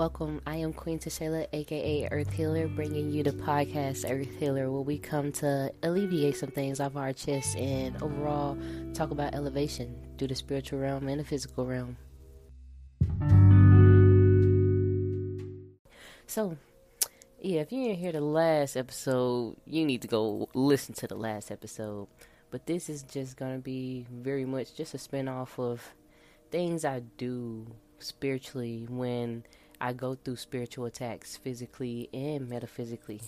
welcome. I am Queen Tashayla, aka Earth Healer, bringing you the podcast Earth Healer, where we come to alleviate some things off our chest and overall talk about elevation through the spiritual realm and the physical realm. So, yeah, if you didn't hear the last episode, you need to go listen to the last episode. But this is just gonna be very much just a spin off of things I do spiritually when I go through spiritual attacks physically and metaphysically.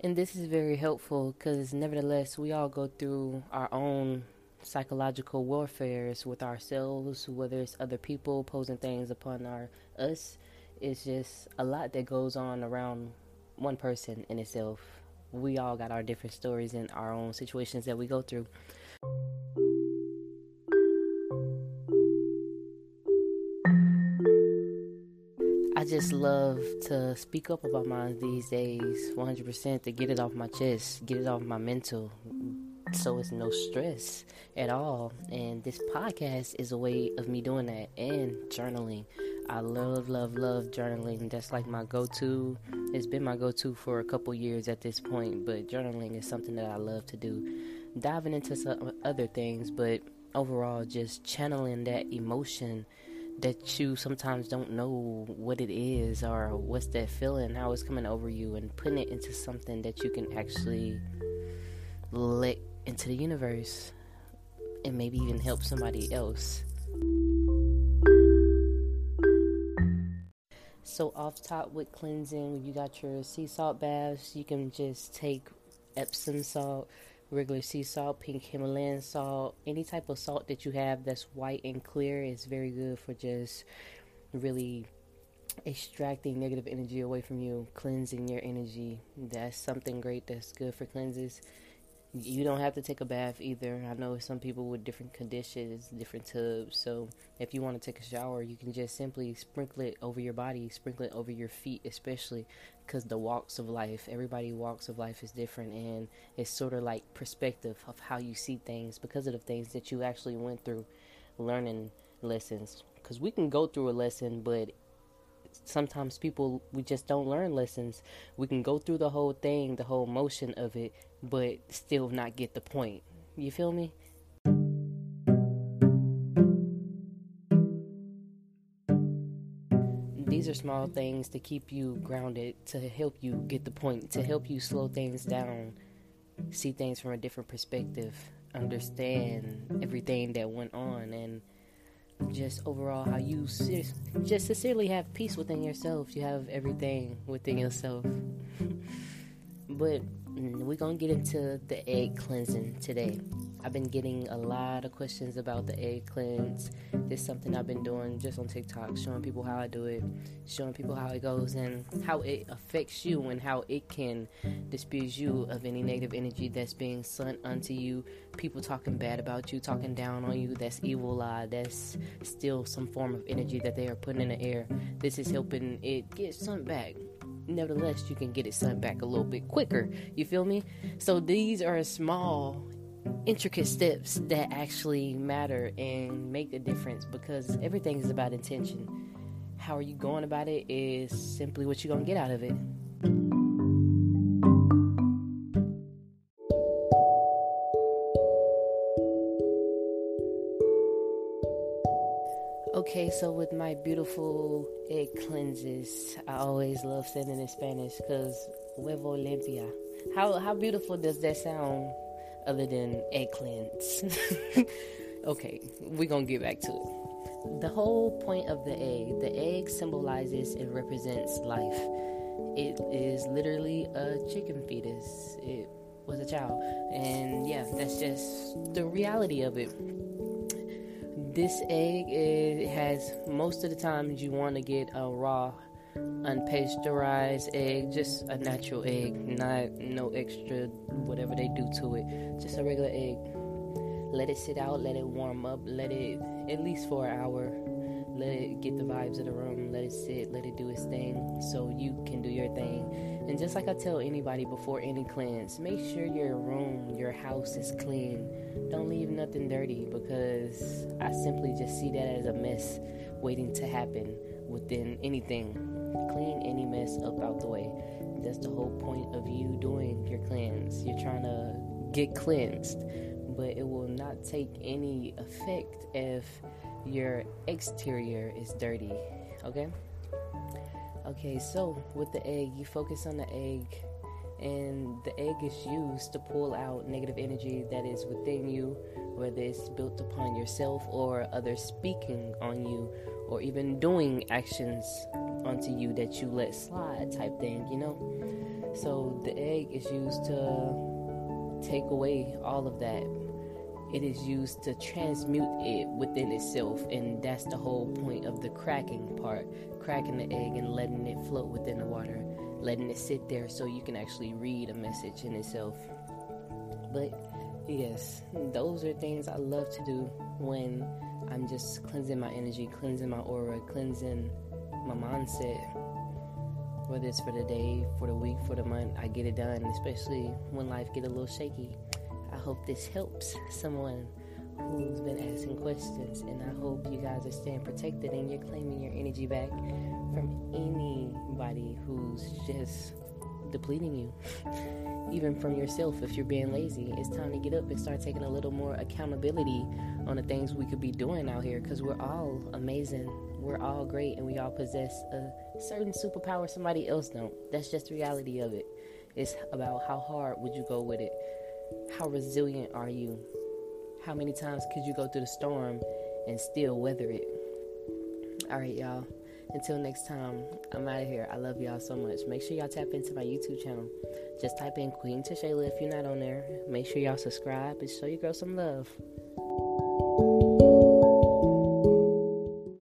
And this is very helpful because, nevertheless, we all go through our own psychological warfares with ourselves, whether it's other people posing things upon our us. It's just a lot that goes on around one person in itself. We all got our different stories and our own situations that we go through. I just love to speak up about mine these days, 100% to get it off my chest, get it off my mental, so it's no stress at all. And this podcast is a way of me doing that and journaling. I love, love, love journaling. That's like my go to. It's been my go to for a couple years at this point, but journaling is something that I love to do. Diving into some other things, but overall, just channeling that emotion that you sometimes don't know what it is or what's that feeling, how it's coming over you, and putting it into something that you can actually let into the universe and maybe even help somebody else. So, off top with cleansing, when you got your sea salt baths. You can just take Epsom salt regular sea salt, pink Himalayan salt, any type of salt that you have that's white and clear is very good for just really extracting negative energy away from you, cleansing your energy. That's something great that's good for cleanses. You don't have to take a bath either. I know some people with different conditions, different tubs. So if you want to take a shower, you can just simply sprinkle it over your body, sprinkle it over your feet, especially because the walks of life, everybody walks of life is different, and it's sort of like perspective of how you see things because of the things that you actually went through, learning lessons. Because we can go through a lesson, but sometimes people we just don't learn lessons. We can go through the whole thing, the whole motion of it, but still not get the point. You feel me? These are small things to keep you grounded, to help you get the point, to help you slow things down, see things from a different perspective, understand everything that went on, and just overall how you just sincerely have peace within yourself. You have everything within yourself. but Mm, we're gonna get into the egg cleansing today. I've been getting a lot of questions about the egg cleanse. This is something I've been doing just on TikTok, showing people how I do it, showing people how it goes, and how it affects you, and how it can dispose you of any negative energy that's being sent unto you. People talking bad about you, talking down on you. That's evil eye. That's still some form of energy that they are putting in the air. This is helping it get sent back nevertheless you can get it sent back a little bit quicker you feel me so these are small intricate steps that actually matter and make a difference because everything is about intention. How are you going about it is simply what you're going to get out of it. Okay, so with my beautiful egg cleanses, I always love saying in Spanish because huevo limpia. How how beautiful does that sound? other than egg cleanse. okay, we're gonna get back to it. The whole point of the egg, the egg symbolizes and represents life. It is literally a chicken fetus. It was a child. And yeah, that's just the reality of it. This egg it has most of the times you want to get a raw unpasteurized egg, just a natural egg, not no extra whatever they do to it, just a regular egg. Let it sit out, let it warm up, let it at least for an hour. Let it get the vibes of the room, let it sit, let it do its thing so you can do your thing. And just like I tell anybody before any cleanse, make sure your room, your house is clean. Don't leave nothing dirty because I simply just see that as a mess waiting to happen within anything. Clean any mess up out the way. That's the whole point of you doing your cleanse. You're trying to get cleansed, but it will not take any effect if your exterior is dirty. Okay? Okay, so with the egg, you focus on the egg, and the egg is used to pull out negative energy that is within you, whether it's built upon yourself or others speaking on you, or even doing actions onto you that you let slide, type thing, you know? So the egg is used to take away all of that it is used to transmute it within itself and that's the whole point of the cracking part cracking the egg and letting it float within the water letting it sit there so you can actually read a message in itself. But yes those are things i love to do when i'm just cleansing my energy cleansing my aura cleansing my mindset. Whether it's for the day for the week for the month i get it done especially when life get a little shaky hope this helps someone who's been asking questions, and I hope you guys are staying protected and you're claiming your energy back from anybody who's just depleting you. Even from yourself, if you're being lazy, it's time to get up and start taking a little more accountability on the things we could be doing out here because we're all amazing. We're all great and we all possess a certain superpower somebody else don't. That's just the reality of it. It's about how hard would you go with it how resilient are you? How many times could you go through the storm and still weather it? All right, y'all. Until next time, I'm out of here. I love y'all so much. Make sure y'all tap into my YouTube channel. Just type in Queen Tashayla if you're not on there. Make sure y'all subscribe and show your girl some love.